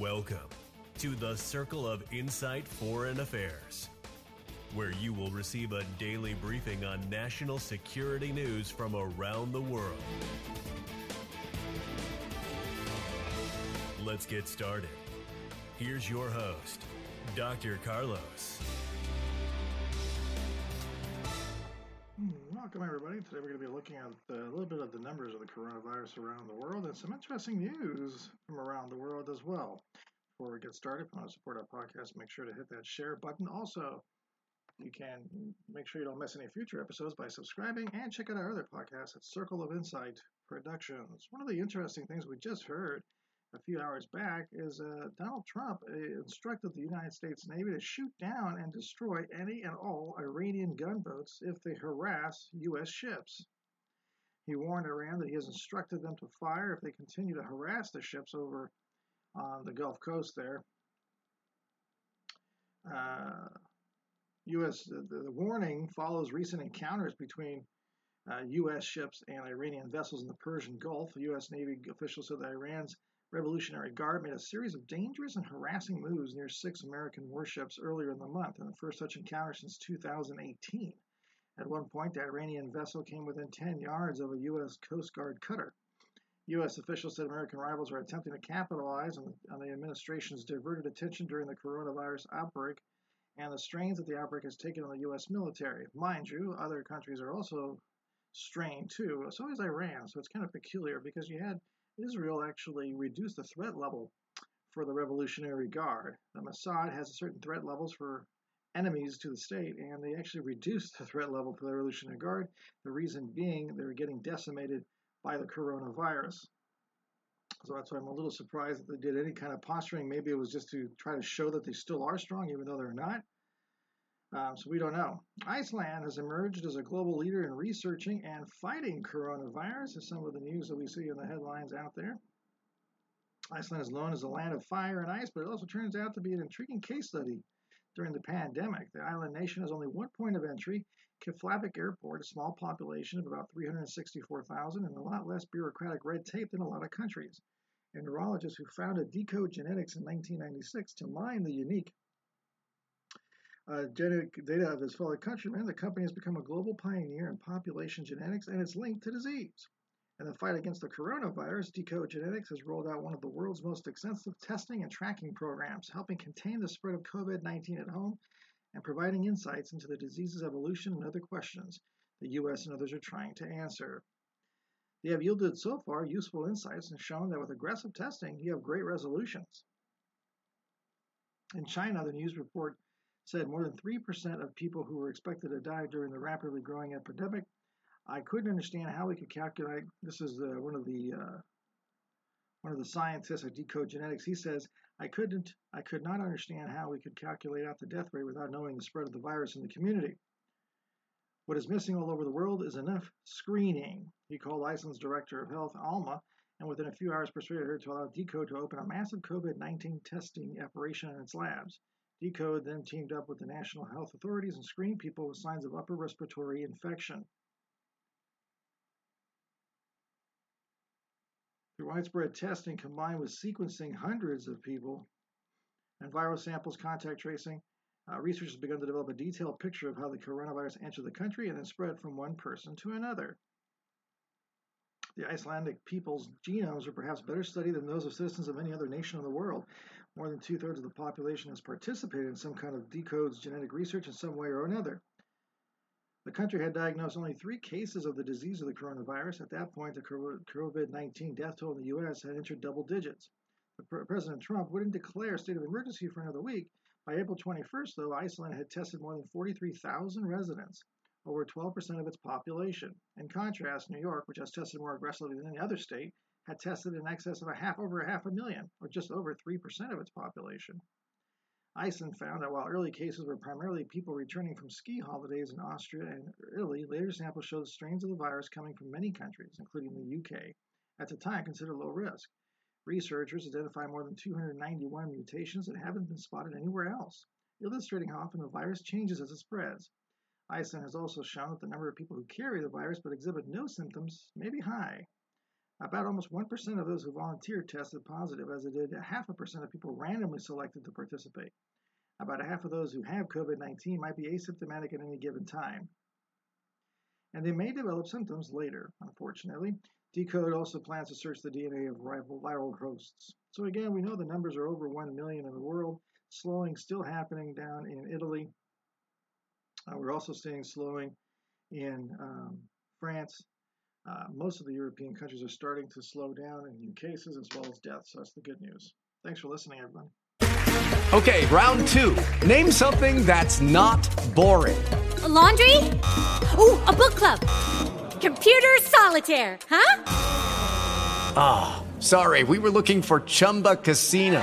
Welcome to the Circle of Insight Foreign Affairs, where you will receive a daily briefing on national security news from around the world. Let's get started. Here's your host, Dr. Carlos. Welcome, everybody. Today we're going to be looking at a little bit of the numbers of the coronavirus around the world and some interesting news from around the world as well. Before we get started, if you want to support our podcast, make sure to hit that share button. Also, you can make sure you don't miss any future episodes by subscribing and check out our other podcasts at Circle of Insight Productions. One of the interesting things we just heard a few hours back is uh, Donald Trump uh, instructed the United States Navy to shoot down and destroy any and all Iranian gunboats if they harass U.S. ships. He warned Iran that he has instructed them to fire if they continue to harass the ships over on the Gulf Coast there. Uh, U.S. The, the warning follows recent encounters between uh, U.S. ships and Iranian vessels in the Persian Gulf. U.S. Navy officials said that Iran's Revolutionary Guard made a series of dangerous and harassing moves near six American warships earlier in the month, and the first such encounter since 2018. At one point, the Iranian vessel came within 10 yards of a U.S. Coast Guard cutter. U.S. officials said American rivals are attempting to capitalize on the, on the administration's diverted attention during the coronavirus outbreak and the strains that the outbreak has taken on the U.S. military. Mind you, other countries are also strained too. So is Iran. So it's kind of peculiar because you had Israel actually reduced the threat level for the Revolutionary Guard. The Mossad has certain threat levels for enemies to the state, and they actually reduced the threat level for the Revolutionary Guard. The reason being they're getting decimated by the coronavirus. So that's why I'm a little surprised that they did any kind of posturing. Maybe it was just to try to show that they still are strong, even though they're not. Um, so we don't know. Iceland has emerged as a global leader in researching and fighting coronavirus, is some of the news that we see in the headlines out there. Iceland is known as the land of fire and ice, but it also turns out to be an intriguing case study during the pandemic. The island nation has only one point of entry, Keflavik Airport, a small population of about 364,000, and a lot less bureaucratic red tape than a lot of countries. A neurologist who founded Decode Genetics in 1996 to mine the unique uh, genetic data of his fellow countrymen, the company has become a global pioneer in population genetics and it's linked to disease. In the fight against the coronavirus, Decode Genetics has rolled out one of the world's most extensive testing and tracking programs, helping contain the spread of COVID 19 at home and providing insights into the disease's evolution and other questions the U.S. and others are trying to answer. They have yielded so far useful insights and shown that with aggressive testing, you have great resolutions. In China, the news report said more than 3% of people who were expected to die during the rapidly growing epidemic. I couldn't understand how we could calculate. This is uh, one of the uh, one of the scientists at Decode Genetics. He says, "I couldn't, I could not understand how we could calculate out the death rate without knowing the spread of the virus in the community. What is missing all over the world is enough screening." He called Iceland's director of health, Alma, and within a few hours persuaded her to allow Decode to open a massive COVID-19 testing operation in its labs. Decode then teamed up with the national health authorities and screened people with signs of upper respiratory infection. Through widespread testing combined with sequencing hundreds of people and viral samples contact tracing, uh, researchers have begun to develop a detailed picture of how the coronavirus entered the country and then spread from one person to another. The Icelandic people's genomes are perhaps better studied than those of citizens of any other nation in the world. More than two thirds of the population has participated in some kind of decodes genetic research in some way or another. The country had diagnosed only three cases of the disease of the coronavirus. At that point, the COVID 19 death toll in the U.S. had entered double digits. President Trump wouldn't declare a state of emergency for another week. By April 21st, though, Iceland had tested more than 43,000 residents. Over 12% of its population. In contrast, New York, which has tested more aggressively than any other state, had tested in excess of a half over a half a million, or just over 3% of its population. Iceland found that while early cases were primarily people returning from ski holidays in Austria and Italy, later samples showed strains of the virus coming from many countries, including the UK, at the time considered low risk. Researchers identified more than 291 mutations that haven't been spotted anywhere else, illustrating how often the virus changes as it spreads. Iceland has also shown that the number of people who carry the virus but exhibit no symptoms may be high. About almost 1% of those who volunteered tested positive, as it did a half a percent of people randomly selected to participate. About a half of those who have COVID 19 might be asymptomatic at any given time. And they may develop symptoms later, unfortunately. Decode also plans to search the DNA of rival viral hosts. So again, we know the numbers are over 1 million in the world. Slowing still happening down in Italy. Uh, we're also seeing slowing in um, France uh, most of the European countries are starting to slow down in new cases as well as deaths. So that's the good news. Thanks for listening, everyone. Okay, round two. Name something that's not boring. A laundry? Ooh, a book club. Computer solitaire, huh? Ah, oh, sorry, we were looking for Chumba Casino.